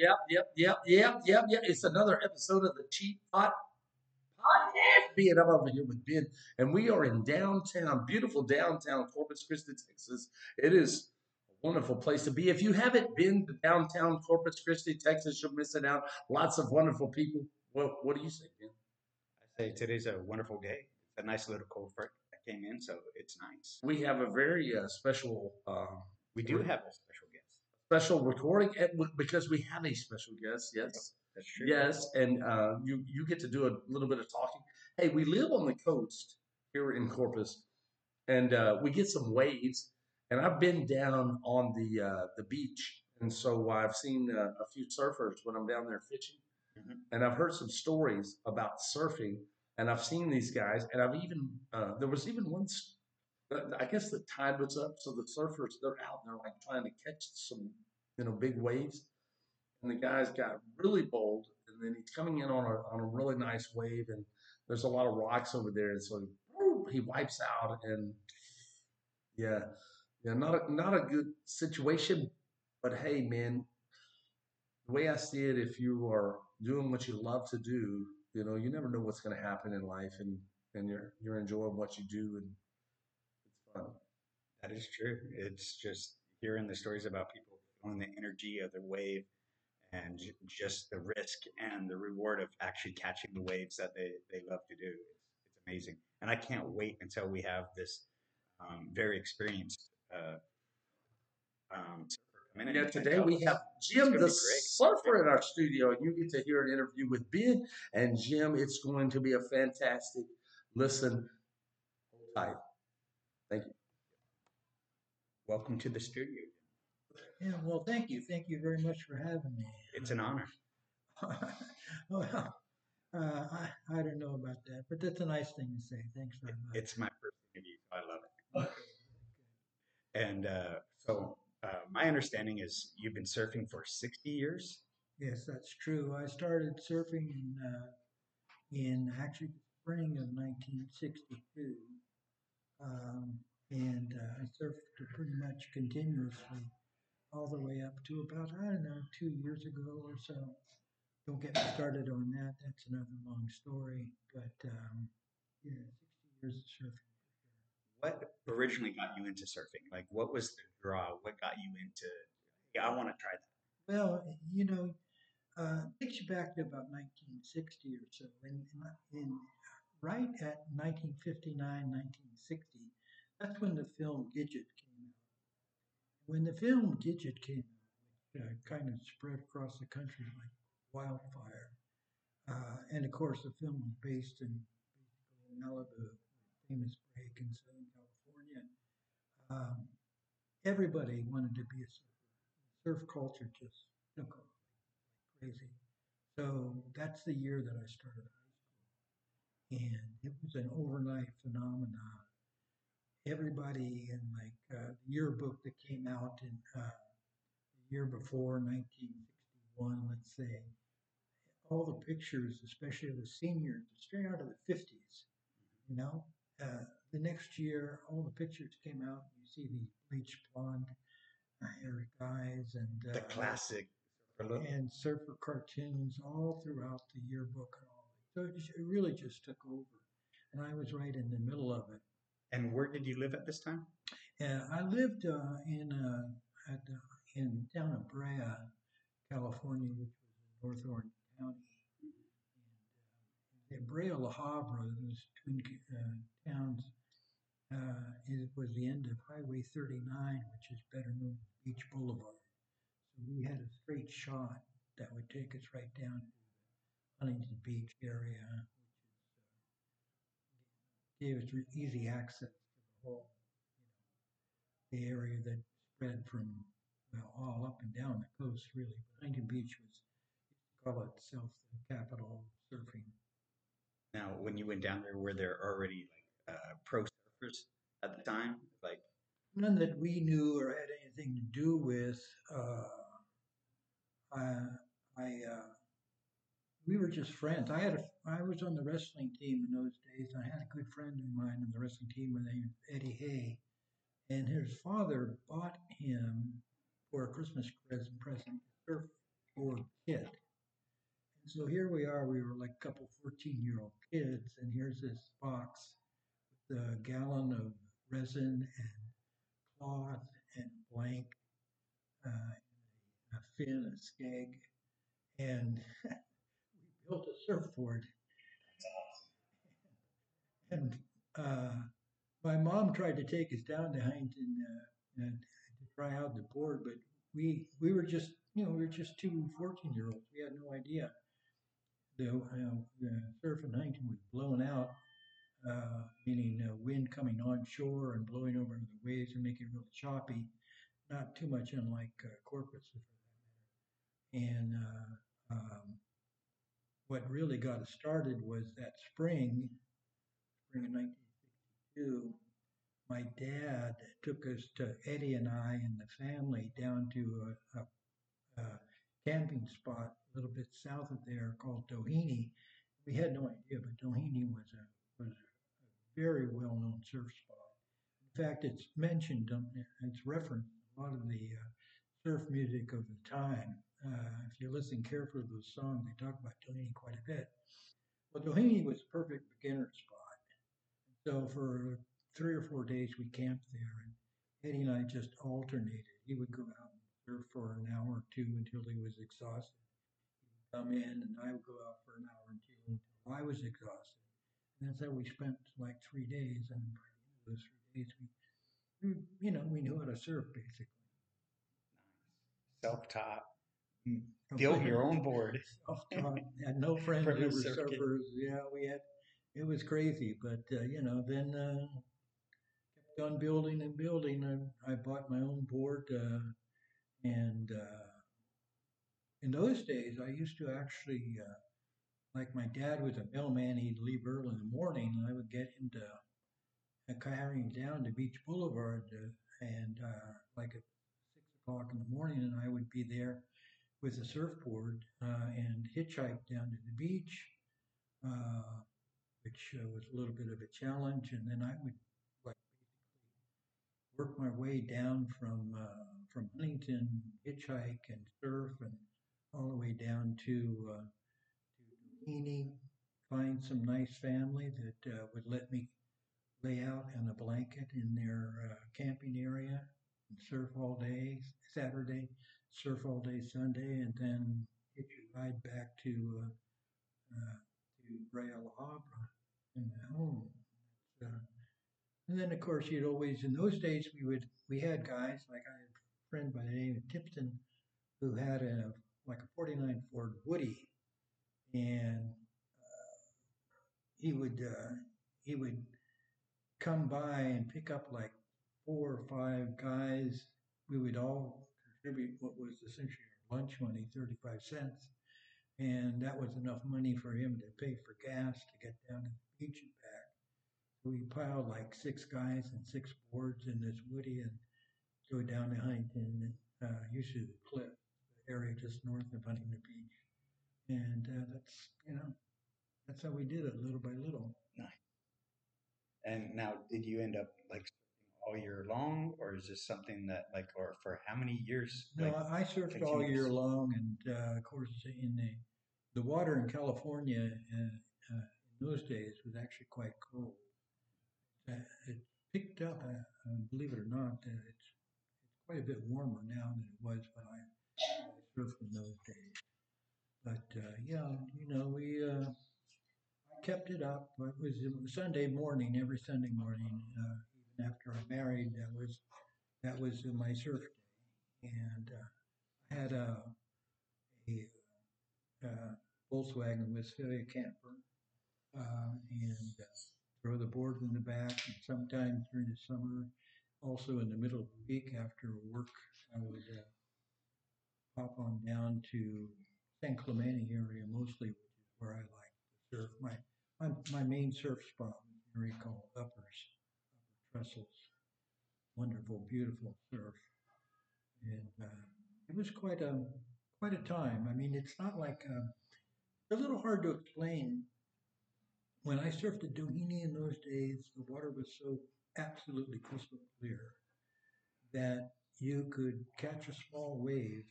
yep, yep, yep, yep, yep, yep. It's another episode of the Cheap Pot Podcast. Being up over here with Ben, and we are in downtown, beautiful downtown Corpus Christi, Texas. It is a wonderful place to be. If you haven't been to downtown Corpus Christi, Texas, you're missing out. Lots of wonderful people. What What do you say, Ben? I say today's a wonderful day. It's a nice little cold front that came in, so it's nice. We have a very uh, special. Uh, We do have a special recording because we have a special guest, yes. Yes, and uh, you you get to do a little bit of talking. Hey, we live on the coast here in Corpus, and uh, we get some waves. And I've been down on the uh, the beach, and so I've seen uh, a few surfers when I'm down there fishing, Mhm. and I've heard some stories about surfing. And I've seen these guys, and I've even uh, there was even one. I guess the tide was up, so the surfers they're out there like trying to catch some you know big waves. And the guy's got really bold, and then he's coming in on a on a really nice wave, and there's a lot of rocks over there, and so he, he wipes out, and yeah, yeah, not a not a good situation, but hey, man, the way I see it, if you are doing what you love to do, you know, you never know what's going to happen in life, and and you're you're enjoying what you do, and fun. That is true. It's just hearing the stories about people feeling the energy of the wave and just the risk and the reward of actually catching the waves that they, they love to do. It's, it's amazing. And I can't wait until we have this um, very experienced uh, um, surfer Yeah, today we have Jim the surfer in our studio, and you get to hear an interview with Ben and Jim. It's going to be a fantastic listen. Hold tight. Welcome to the studio. Yeah, well, thank you. Thank you very much for having me. It's an honor. well, uh, I, I don't know about that, but that's a nice thing to say. Thanks very much. It's my first interview. so I love it. And uh, so, uh, my understanding is you've been surfing for 60 years. Yes, that's true. I started surfing in uh, in actually the spring of 1962, um, and uh, I surfed pretty much continuously all the way up to about I don't know two years ago or so. Don't get me started on that. That's another long story. But um, yeah, 60 years of surfing. What originally got you into surfing? Like, what was the draw? What got you into? Yeah, I want to try that. Well, you know, uh, takes you back to about 1960 or so. In, in right at 1959, 1960, that's when the film Gidget came out. When the film Gidget came out, which uh, kind of spread across the country like wildfire, uh, and of course the film was based in Malibu, famous break in Southern California. Um, everybody wanted to be a surfer surf culture just took off crazy. So that's the year that I started high school. And it was an overnight phenomenon. Everybody in like uh, the yearbook that came out in uh, the year before 1961, let's say, all the pictures, especially of the seniors, straight out of the 50s. You know, uh, the next year, all the pictures came out. You see these bleach blonde hairy guys and The uh, classic. and surfer cartoons all throughout the yearbook and all. So it, just, it really just took over, and I was right in the middle of it. And where did you live at this time? And I lived uh, in uh, at uh, in down in Brea, California, which was in North Orange County. And, uh, Brea La Habra, those twin uh, towns, it was the end of Highway 39, which is better known as Beach Boulevard. So we had a straight shot that would take us right down to Huntington Beach area, gave us easy access to the whole, you know, the area that spread from well all up and down the coast really. But Huntington Beach was call itself the capital of surfing. Now, when you went down there, were there already like uh, pro surfers at the time? Like, None that we knew or had anything to do with. Uh, I, I uh, we were just friends. I had a, I was on the wrestling team in those days. I had a good friend of mine on the wrestling team named Eddie Hay, and his father bought him for a Christmas present a surf board kit. And so here we are, we were like a couple 14 year old kids, and here's this box with a gallon of resin and cloth and blank, uh, a fin, a skeg, and built a surfboard. And uh, my mom tried to take us down to Huntington uh, and to try out the board, but we we were just you know we were just two 14 year olds. We had no idea. The, uh, the surf in Huntington was blown out, uh, meaning uh, wind coming onshore and blowing over the waves and making it really choppy. Not too much unlike uh, Corpus, for that matter. And uh, um, what really got us started was that spring, spring of 1962. My dad took us to Eddie and I and the family down to a, a, a camping spot a little bit south of there called Doheny. We had no idea, but Doheny was a was a very well known surf spot. In fact, it's mentioned, it's referenced a lot of the uh, surf music of the time. Uh, if you listen carefully to the song, they talk about Doheny quite a bit. Well, Doheny was a perfect beginner spot. So for three or four days, we camped there, and Eddie and I just alternated. He would go out surf for an hour or two until he was exhausted. He would come in, and I would go out for an hour or two until I was exhausted. And that's how we spent like three days. And by the end of those three days, we, we you know, we knew how to surf basically. Self-taught. Mm, Build your own board. Self-taught. Had no friends who were kit. surfers. Yeah, we had. It was crazy, but uh, you know, then uh, kept on building and building. I, I bought my own board, uh, and uh, in those days, I used to actually, uh, like my dad was a mailman. He'd leave early in the morning, and I would get him to carry him down to Beach Boulevard, uh, and uh, like at six o'clock in the morning, and I would be there with a surfboard uh, and hitchhike down to the beach, uh, which uh, was a little bit of a challenge. And then I would like basically work my way down from uh, from Huntington, hitchhike and surf, and all the way down to uh, to Doheny, find some nice family that uh, would let me lay out in a blanket in their camping area and surf all day Saturday, surf all day Sunday, and then hitch a ride back to uh, uh, to Brea La Habra and home. Uh, and then, of course, you'd always in those days we would we had guys like I had a friend by the name of Tipton who had a like a '49 Ford Woody, and uh, he would uh, he would come by and pick up like four or five guys. We would all contribute what was essentially lunch money, 35 cents. And that was enough money for him to pay for gas to get down to the beach and back. We piled like six guys and six boards in this woody and go down to Huntington, uh, usually the cliff the area just north of Huntington Beach. And uh, that's, you know, that's how we did it little by little. Nice. And now, did you end up like all year long, or is this something that like, or for how many years? No, like, I surfed all year long, and uh, of course, in the the water in California uh, uh, in those days was actually quite cold. Uh, it picked up, uh, uh, believe it or not, uh, it's it's quite a bit warmer now than it was when I, surfed in those days. But uh, yeah, you know, we uh, kept it up. It was, it was Sunday morning, every Sunday morning, uh, after I married. That was that was my surf day, and uh, I had a a uh, Volkswagen Westfalia camper, uh, and uh, throw the board in the back. And sometimes during the summer, also in the middle of the week after work, I would uh, pop on down to San Clemente area mostly, which is where I like to surf. My my, my main surf spot was an called Uppers, Upper Trestles. Wonderful, beautiful surf, and uh, it was quite a quite a time. I mean, it's not like uh, it's a little hard to explain. When I surfed at Doheny in those days, the water was so absolutely crystal clear that you could catch a small wave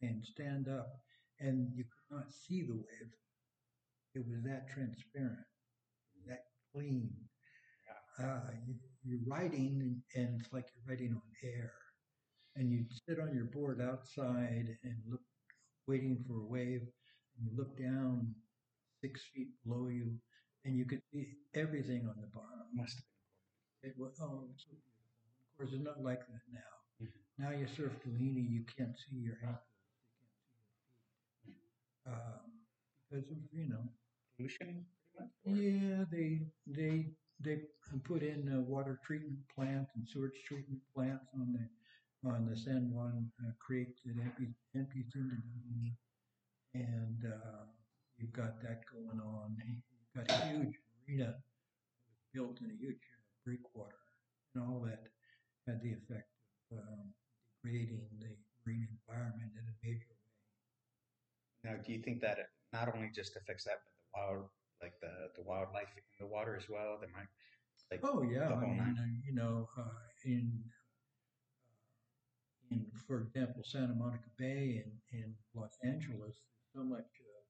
and stand up and you could not see the wave. It was that transparent, that clean. Uh, you, you're riding, and, it's like you're riding on air. And you sit on your board outside and look, waiting for a wave, and you look down six feet below you, and you could see everything on the bottom. Must have It was oh, it was so beautiful. Of course, it's not like that now. Mhm. Now you surf Doheny, you can't see your ankles, you can't see your feet, um, because of you know. pollution, pretty much. or- Yeah, they they they put in a water treatment plant and sewage treatment plants on the on the San Juan uh, Creek that empties into Doheny, and uh, you've got that going on. You've got a huge marina built in a huge breakwater, and all that had the effect of um, degrading the marine environment in a major way. Now, do you think that it not only just affects that, but the wild, the wildlife in the water as well? There might, like, Oh yeah, I mean, uh, you know, uh, in uh, in for example, Santa Monica Bay and in Los Angeles, there's so much uh,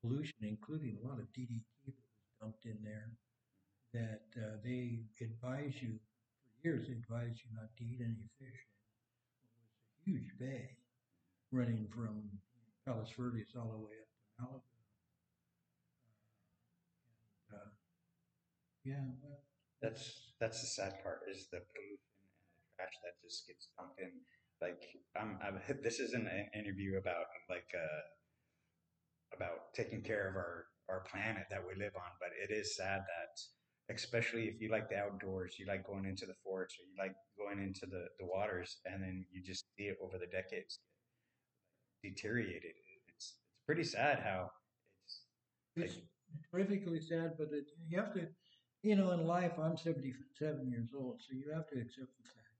pollution, including a lot of DDT that was dumped in there, that uh, they advise you for years. They advise you not to eat any fish. It was a huge bay running from Palos Verdes all the way up to Malibu. Uh, and, uh, yeah, well, That's that's the sad part is the pollution and the trash that just gets dumped in. Like I'm, I'm this isn't an interview about like uh, about taking care of our our planet that we live on, but it is sad that especially if you like the outdoors, you like going into the forest or you like going into the, the waters and then you just see it over the decades get deteriorated. It's it's pretty sad how it's It's terrifically sad, but it, you have to, you know, in life, I'm 77 years old, so you have to accept the fact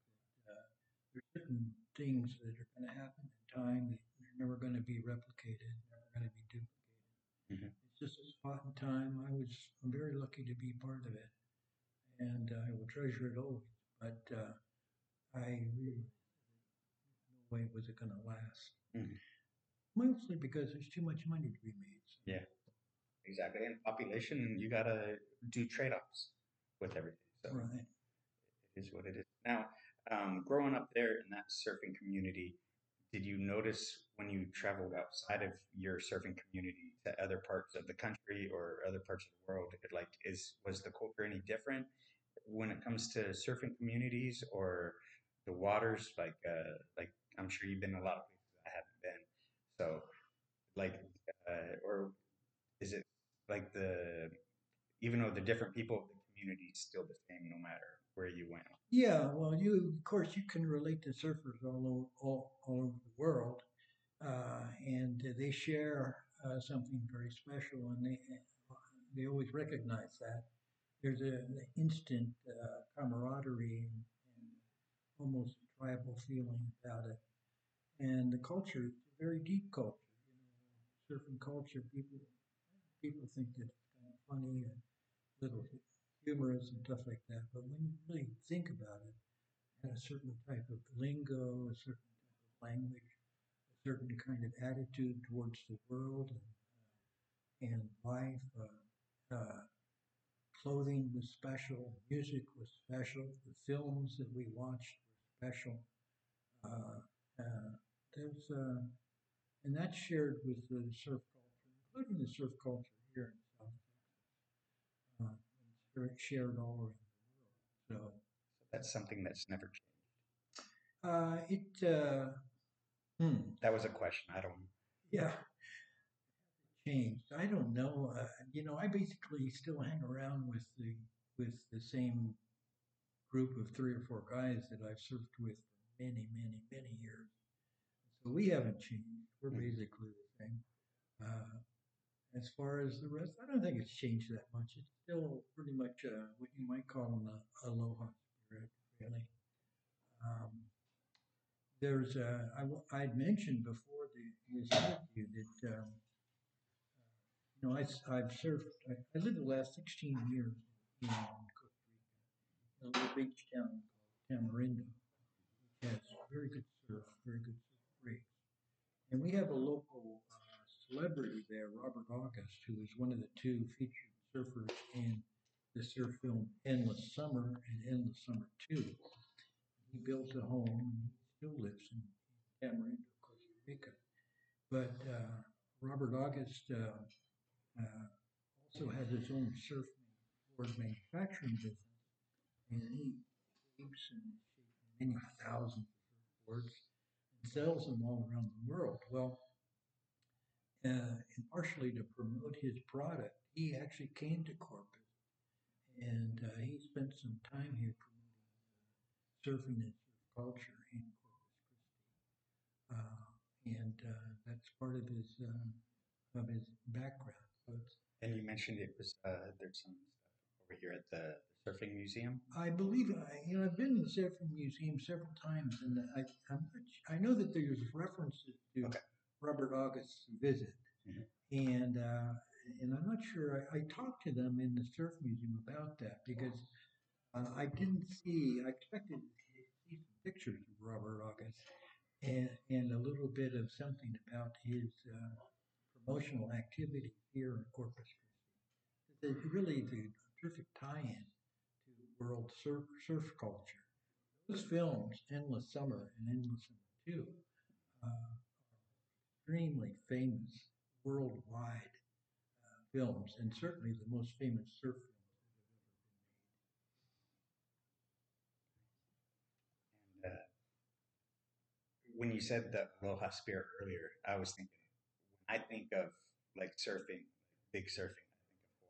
that uh, there's certain things that are going to happen in time that are never going to be replicated, never going to be duplicated. Mhm. It's just a spot in time. I was I'm very lucky to be part of it, and uh, I will treasure it always. But uh, I really, no way was it going to last. Mhm. Mostly because there's too much money to be made. So. Yeah. Exactly. And population, you gotta do trade offs with everything. So Right. it is what it is. Now, um, growing up there in that surfing community, did you notice when you traveled outside of your surfing community to other parts of the country or other parts of the world? it, Like, is was the culture any different when it comes to surfing communities or the waters? Like, uh, like I'm sure you've been a lot of places I haven't been. So, like, uh, or is it like the even though the different people of the community is still the same no matter where you went? Yeah, well, you of course you can relate to surfers all over all, all over the world, uh, and they share uh, something very special, and they they always recognize that. There's a, an instant uh, camaraderie and, and almost tribal feeling about it, and the culture is a very deep culture. You know, surfing culture. People people think it's kind of funny and little humorous and stuff like that. But when you really think about it, it had a certain type of lingo, a certain type of language, a certain kind of attitude towards the world and, uh, and life. Uh, uh, clothing was special, music was special, the films that we watched were special. Uh, uh, there's, uh, and that's shared with the surf culture, including the surf culture here in South Texas. Uh, shared all around the world. So that's something that's never changed. Uh, it, uh, hmm, That was a question. I don't. yeah, changed. I don't know. Uh, you know, I basically still hang around with the with the same group of three or four guys that I've surfed with for many, many, many years. So we haven't changed. We're Mhm. basically the same. Uh, as far as the rest, I don't think it's changed that much. It's still pretty much uh, what you might call an uh, aloha spirit, really. Um, there's uh, I'd mentioned before the, this interview that um, you know I, have surfed. I, I lived the last 16 years in Costa Rica, in a little beach town called Tamarindo, which has very good surf, very good surf breaks, and we have a local celebrity there, Robert August, who was one of the two featured surfers in the surf film Endless Summer and Endless Summer 2. He built a home and he still lives in Tamarindo, Costa Rica. But uh, Robert August uh, uh, also has his own surfboard manufacturing business, and he shapes and many thousands of surfboards and sells them all around the world. Well, uh, and partially to promote his product, he actually came to Corpus, and uh, he spent some time here promoting surfing and surf culture in Corpus Christi, uh, and uh, that's part of his uh, of his background. So it's And you mentioned it was uh, there's some stuff over here at the surfing museum. I believe I, you know I've been in the Surfing Museum several times, and I I'm, not I know that there's references to Okay. Robert August's visit, Mhm. and uh, and I'm not sure. I, I talked to them in the Surf Museum about that because uh, I didn't see. I expected to see some pictures of Robert August and and a little bit of something about his uh, promotional activity here in Corpus Christi. It's really the terrific tie-in to world surf, surf culture. Those films, Endless Summer and Endless Summer 2, uh, extremely famous worldwide uh, films, and certainly the most famous surf films And uh, when you said the Aloha Spirit earlier, I was thinking when I think of like surfing, big surfing,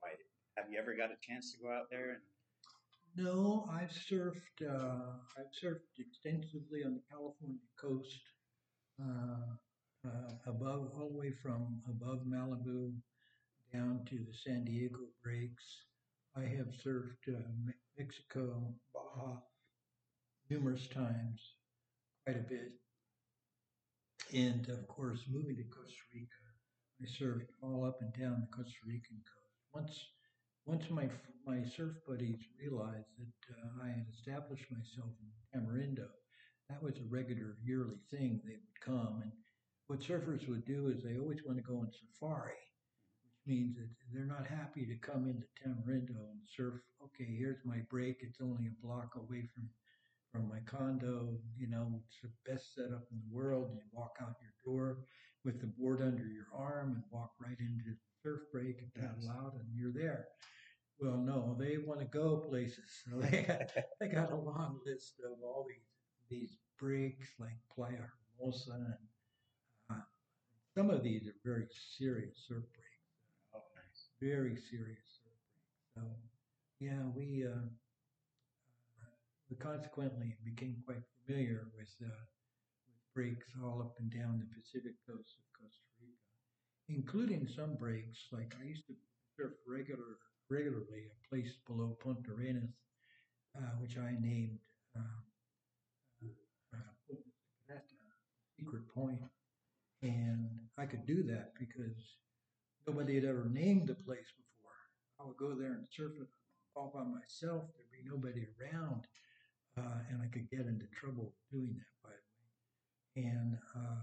I think of Hawaii. Have you ever got a chance to go out there? And that have been made. No, I've surfed. Uh, I've surfed extensively on the California coast, uh, above all the way from above Malibu down to the San Diego breaks. I have surfed uh, Mexico, Baja, numerous times, quite a bit. And of course, moving to Costa Rica, I surfed all up and down the Costa Rican coast. Once, once my my surf buddies realized that uh, I had established myself in Tamarindo, that was a regular yearly thing. They would come, and what surfers would do is they always want to go on safari, which means that they're not happy to come into Tamarindo and surf. Okay, here's my break. It's only a block away from from my condo. You know, it's the best setup in the world. You walk out your door with the board under your arm and walk right into the surf break and paddle out, and you're there. Well, no, they want to go places. So they got, they got a long list of all these these breaks like Playa Hermosa, and some of these are very serious surf breaks very serious surf breaks. So, yeah, we uh, uh, we consequently became quite familiar with uh, with breaks all up and down the Pacific coast of Costa Rica, including some breaks. Like I used to surf regular regularly a place below Punta Arenas, uh, which I named uh, uh, Secret Point, and I could do that because nobody had ever named the place before. I would go there and surf it all by myself. There'd be nobody around, uh, and I could get into trouble doing that, by the way. And uh,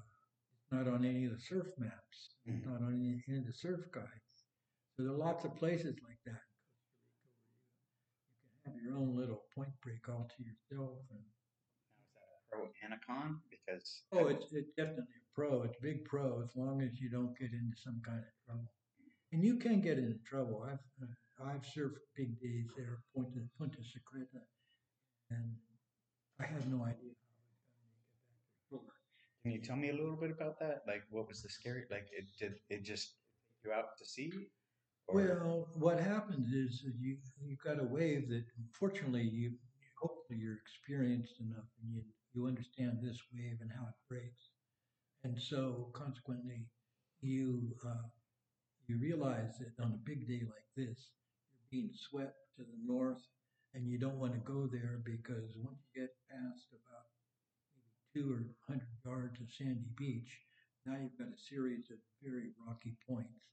not on any of the surf maps. Mhm. not on any, any of the surf guides. So there are lots of places like that in Costa Rica where you, you can have your own little point break all to yourself. And Now is that a pro and a con? Because oh, it's it's definitely a pro. It's big pro as long as you don't get into some kind of trouble. And you can get into trouble. I've uh, I've surfed big days there, Punta Punta Secreta, and I had no idea how I was going to get back to shore. Can you tell me a little bit about that? Like, what was the scary? Like, it did it just take you out to sea? Or- Well, what happens is that you you got a wave that fortunately you hopefully you're experienced enough and you you understand this wave and how it breaks, and so consequently you uh, you realize that on a big day like this you're being swept to the north and you don't want to go there because once you get past about maybe two or hundred yards of sandy beach, now you've got a series of very rocky points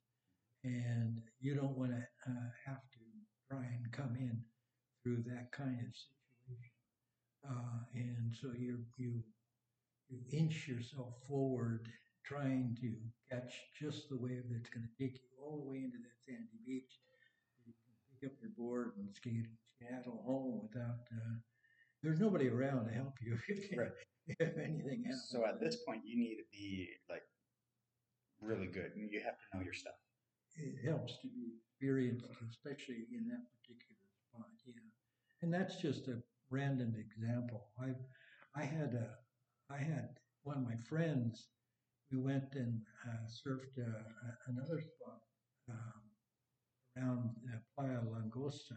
and you don't want to uh, have to try and come in through that kind of. Uh, and so you you you inch yourself forward, trying to catch just the wave that's going to take you all the way into that sandy beach. You can pick up your board and skate, skedaddle home without. Uh, there's nobody around to help you if, Right. if anything happens. So at this point, you need to be like really good, and you have to know your stuff. it helps to be experienced, especially in that particular spot. Yeah, and that's just a random example. I, I had a, I had one of my friends. We went and uh, surfed uh, another spot um, around uh, Playa Langosta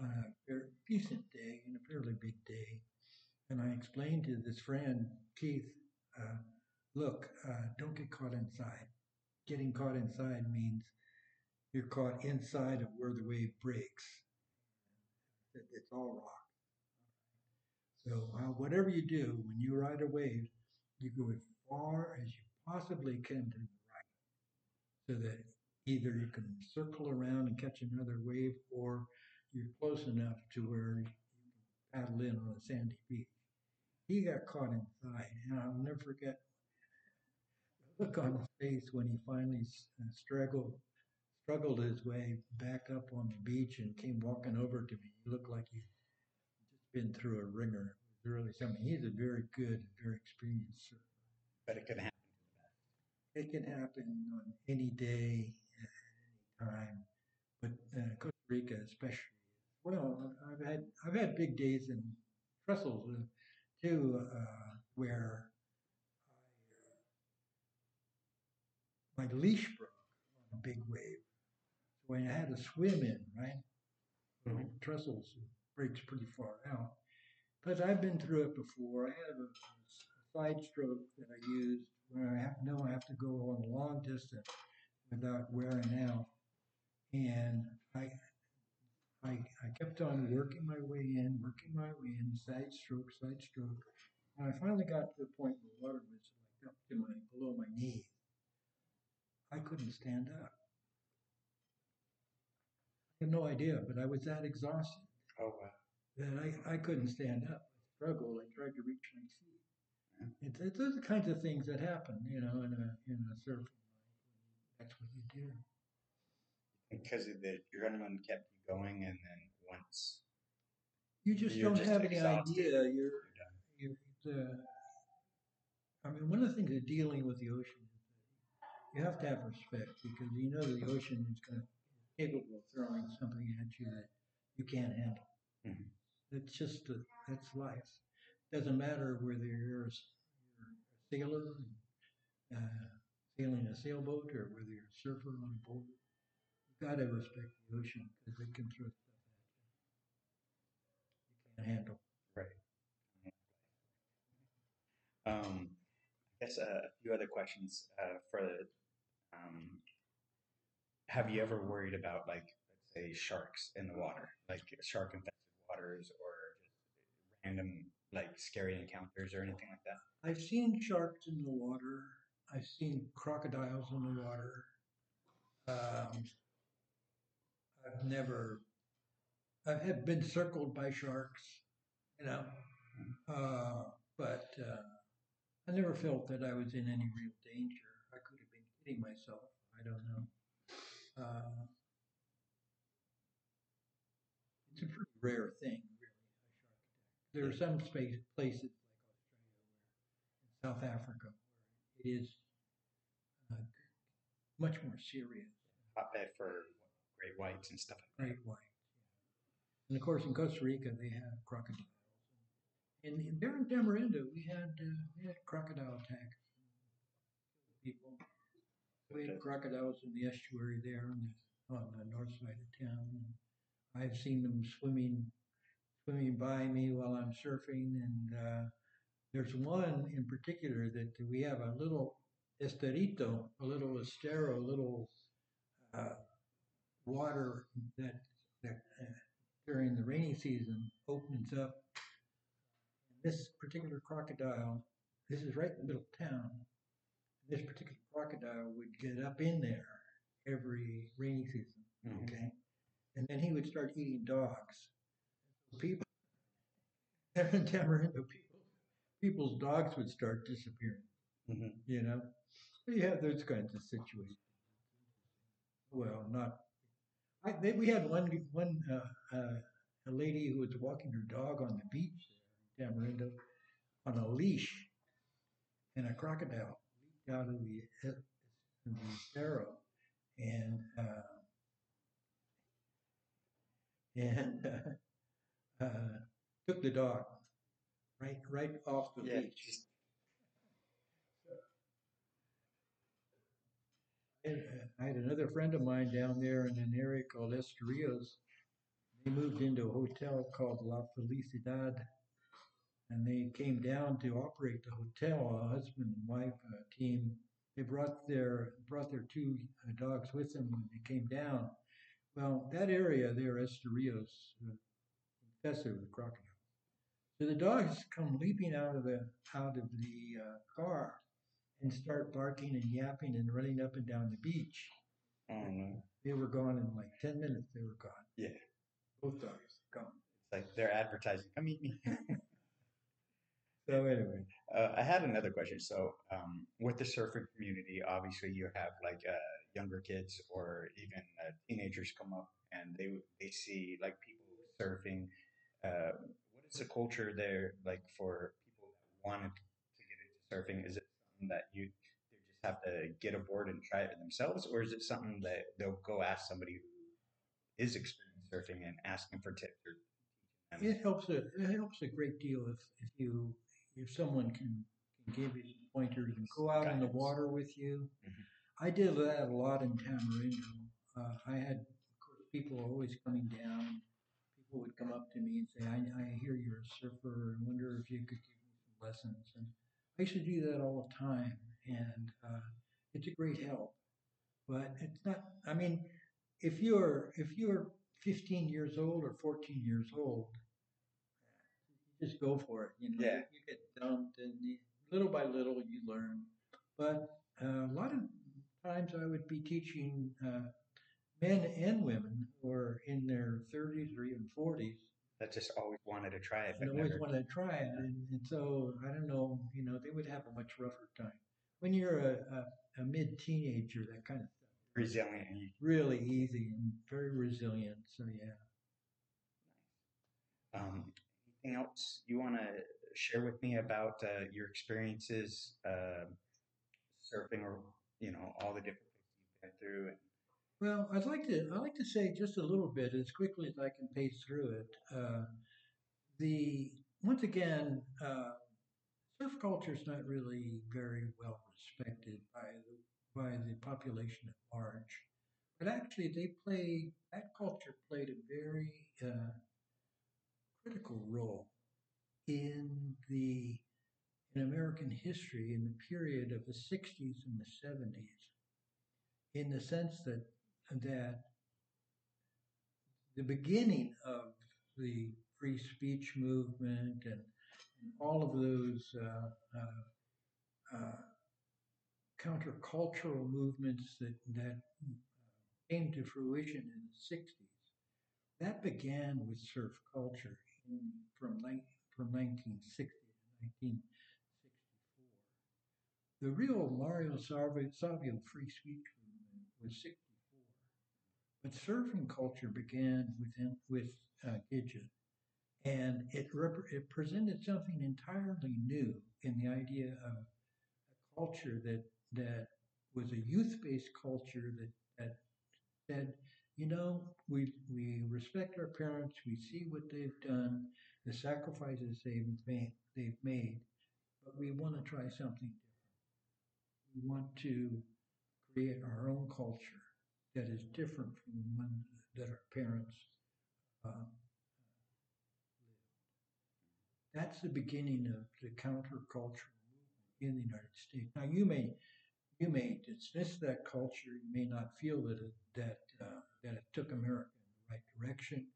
on a very decent day and a fairly big day. And I explained to this friend, Keith, uh, look, uh, don't get caught inside. Getting caught inside means you're caught inside of where the wave breaks. It's all rock. So uh, whatever you do, when you ride a wave, you go as far as you possibly can to the right, so that either you can circle around and catch another wave, or you're close enough to where you can paddle in on a sandy beach. He got caught inside, and I'll never forget the look on his face when he finally uh, struggled struggled his way back up on the beach and came walking over to me. He looked like just been through a ringer. It was really something. He's a very good, very experienced surfer. But it can happen. It can happen on any day, at any time. But uh, Costa Rica, especially, well, I've had I've had big days in trestles uh, too, uh, where I, uh, my leash broke on a big wave. So I had to swim in, right? Mhm. trestles breaks pretty far out. But I've been through it before. I have a, a side stroke that I used where I have, know I have to go on a long distance without wearing out. And I, I, I kept on working my way in, working my way in, side stroke, side stroke. And I finally got to the point where water was like up to my, below my knees. I couldn't stand up. I had no idea, but I was that exhausted Oh wow. that I, I couldn't stand up. I struggled. I tried to reach my feet. Yeah. It's, it's those are the kinds of things that happen, you know, in a in a life. That's what you do. Because of the adrenaline kept you going, and then once You just don't just have any idea. You're you're you're. Uh, I mean, one of the things of dealing with the ocean is that you have to have respect because you know the ocean is going to capable of throwing something at you that you can't handle. Mhm. It's just a, that's life. Doesn't matter whether you're a, s- you're a sailor uh, sailing a sailboat or whether you're a surfer on a boat. You've got to respect the ocean because it can throw stuff at you. You can't handle. Um, I guess uh, a few other questions uh, for. Um, have you ever worried about like say sharks in the water, like shark infested waters, or just random like scary encounters or anything like that? I've seen sharks in the water. I've seen crocodiles in the water. Um, I've never. I've had been circled by sharks, you know, uh, but uh, I never felt that I was in any real danger. I could have been kidding myself. I don't know. Uh, a pretty rare thing, really, a shark attack. There are some space, places like Australia where, in South Africa, where it is uh, much more serious. Hotbed for great whites and stuff like that. Great white. And of course, in Costa Rica, they have crocodiles. And in- there in Tamarindo, we had uh, we had crocodile attacks. People. We had crocodiles in the estuary there on the on the north side of town. I've seen them swimming swimming by me while I'm surfing, and uh, there's one in particular that we have a little esterito, a little estero, a little uh, water that, that uh, during the rainy season opens up. And This particular crocodile, this is right in the middle of town. This particular crocodile would get up in there every rainy season, Mhm. okay? And then he would start eating dogs. People, Tamarindo, people, people's dogs would start disappearing Mhm. you know. you have those kinds of situations. Well, not. I, they, we had one one uh, uh, a lady who was walking her dog on the beach there in Tamarindo on a leash, and a crocodile leaped out of the, uh, the barrow and uh, and uh, uh, took the dog right right off the Yeah, beach. just I had, another friend of mine down there in an area called Esterillos. They moved into a hotel called La Felicidad, and they came down to operate the hotel. A husband and wife uh, team. They brought their brought their two uh, dogs with them when they came down. Well, that area there, Esterillos, uh, infested with crocodiles. So the dogs come leaping out of the out of the uh, car and start barking and yapping and running up and down the beach. no. They were gone in like 10 minutes, they were gone. Yeah. Both dogs gone. It's like they're advertising. Come eat me. So, anyway, Uh, I had another question. So, um, with the surfing community, obviously you have like uh, younger kids or even uh, teenagers come up and they they see like people surfing. Uh, what is the culture there like for people that wanted to get into surfing? Is it something that you they just have to get aboard and try it themselves, or is it something that they'll go ask somebody who is experienced surfing and ask them for tips or teach them? it helps a, it helps a great deal if, if you if someone can, can give you pointers and go out in the water with you. Mhm. I did that a lot in Tamarindo. Uh, I had of course, people always coming down. People would come up to me and say, I, I hear you're a surfer. I wonder if you could give me some lessons. And I used to do that all the time. And uh, it's a great help. But it's not, I mean, if you're, if you're 15 years old or 14 years old, just go for it. You know, Yeah. you, you get dumped, and you, little by little you learn. But uh, a lot of times I would be teaching uh, men and women who are in their 30s or even 40s, That just always wanted to try it, but and always never. wanted to try it. And, and so I don't know, you know, they would have a much rougher time. When you're a, a, a mid teenager, that kind of stuff resilient really easy and very resilient. So yeah. Um, anything else you want to share with me about uh, your experiences uh, surfing, or you know, all the different things you've been through? And Well, I'd like to I'd like to say just a little bit as quickly as I can pace through it. Uh, the once again, uh, surf culture is not really very well respected by the by the population at large, but actually they play that culture played a very uh, critical role in the in American history in the period of the 60s and the 70s, in the sense that that the beginning of the free speech movement and, and all of those uh, uh, uh, countercultural movements that that came to fruition in the 60s, that began with surf culture in, from, from 1960 to 1964. The real Mario Savio free speech movement was 64. But surfing culture began within, with uh, Gidget. And it, rep- it presented something entirely new in the idea of a culture that, that was a youth based culture that, that said, you know, we, we respect our parents, we see what they've done, the sacrifices they've made, they've made, but we want to try something. We want to create our own culture that is different from the one that our parents uh, lived. That's the beginning of the countercultural movement in the United States. Now, you may you may dismiss that culture. You may not feel that it, that uh, that it took America in the right direction.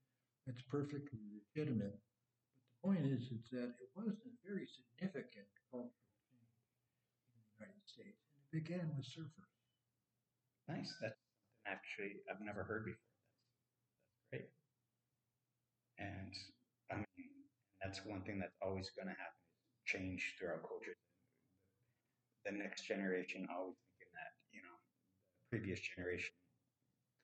That's perfectly legitimate. But the point is, is that it was a very significant cultural change in the United States, and it began with surfers. nice. That's something actually I've never heard before. That's that's great. And I mean, that's one thing that's always going to happen: is change throughout culture. The next generation always thinking that think it previous generation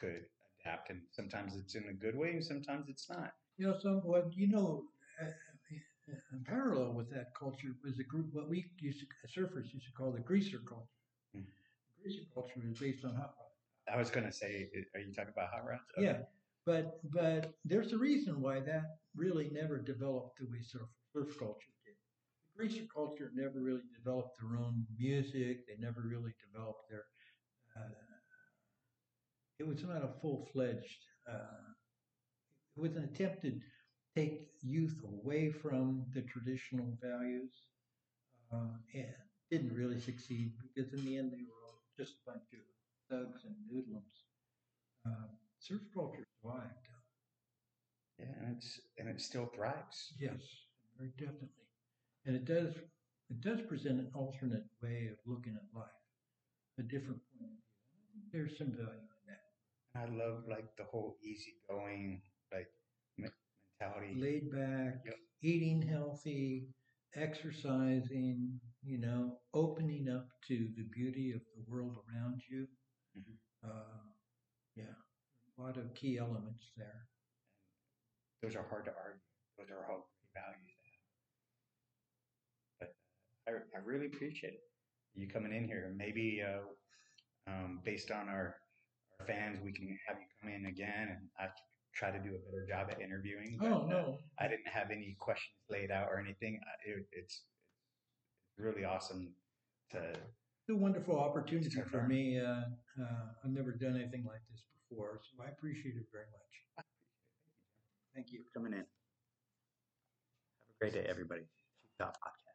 could adapt, and sometimes it's in a good way, and sometimes it's not. You know, so what you know, uh, uh, parallel with that culture was a group what we used to surfers used to call the greaser culture. Greaser culture was based on hot rod. I was going to say, are you talking about hot rods? Yeah, but but there's a reason why that really never developed the way surf surf culture did. The greaser culture never really developed their own music. They never really developed their. Uh, it was not a full fledged. Uh, it was an attempt to take youth away from the traditional values, uh, and didn't really succeed because in the end they were all just a bunch of thugs and hoodlums. Uh, surf culture survived. Yeah, and it's and it still thrives. Yes, very definitely, and it does it does present an alternate way of looking at life, a different point of view. I think there's some value in that. I love like the whole easygoing like mentality. Laid back, Yep. eating healthy, exercising, you know, opening up to the beauty of the world around you. Mhm. Uh, yeah, a lot of key elements there. Those are hard to argue. Those are all great values to have. But uh, I, I really appreciate. You coming in here. Maybe uh, um, based on our, our fans, we can have you come in again and I try to do a better job at interviewing. but, Oh uh, no, I didn't have any questions laid out or anything. It, it's really awesome to It's a wonderful opportunity for me. Uh, uh, I've never done anything like this before, so I appreciate it very much. Thank you. For coming in. Have a great day, everybody. Podcast.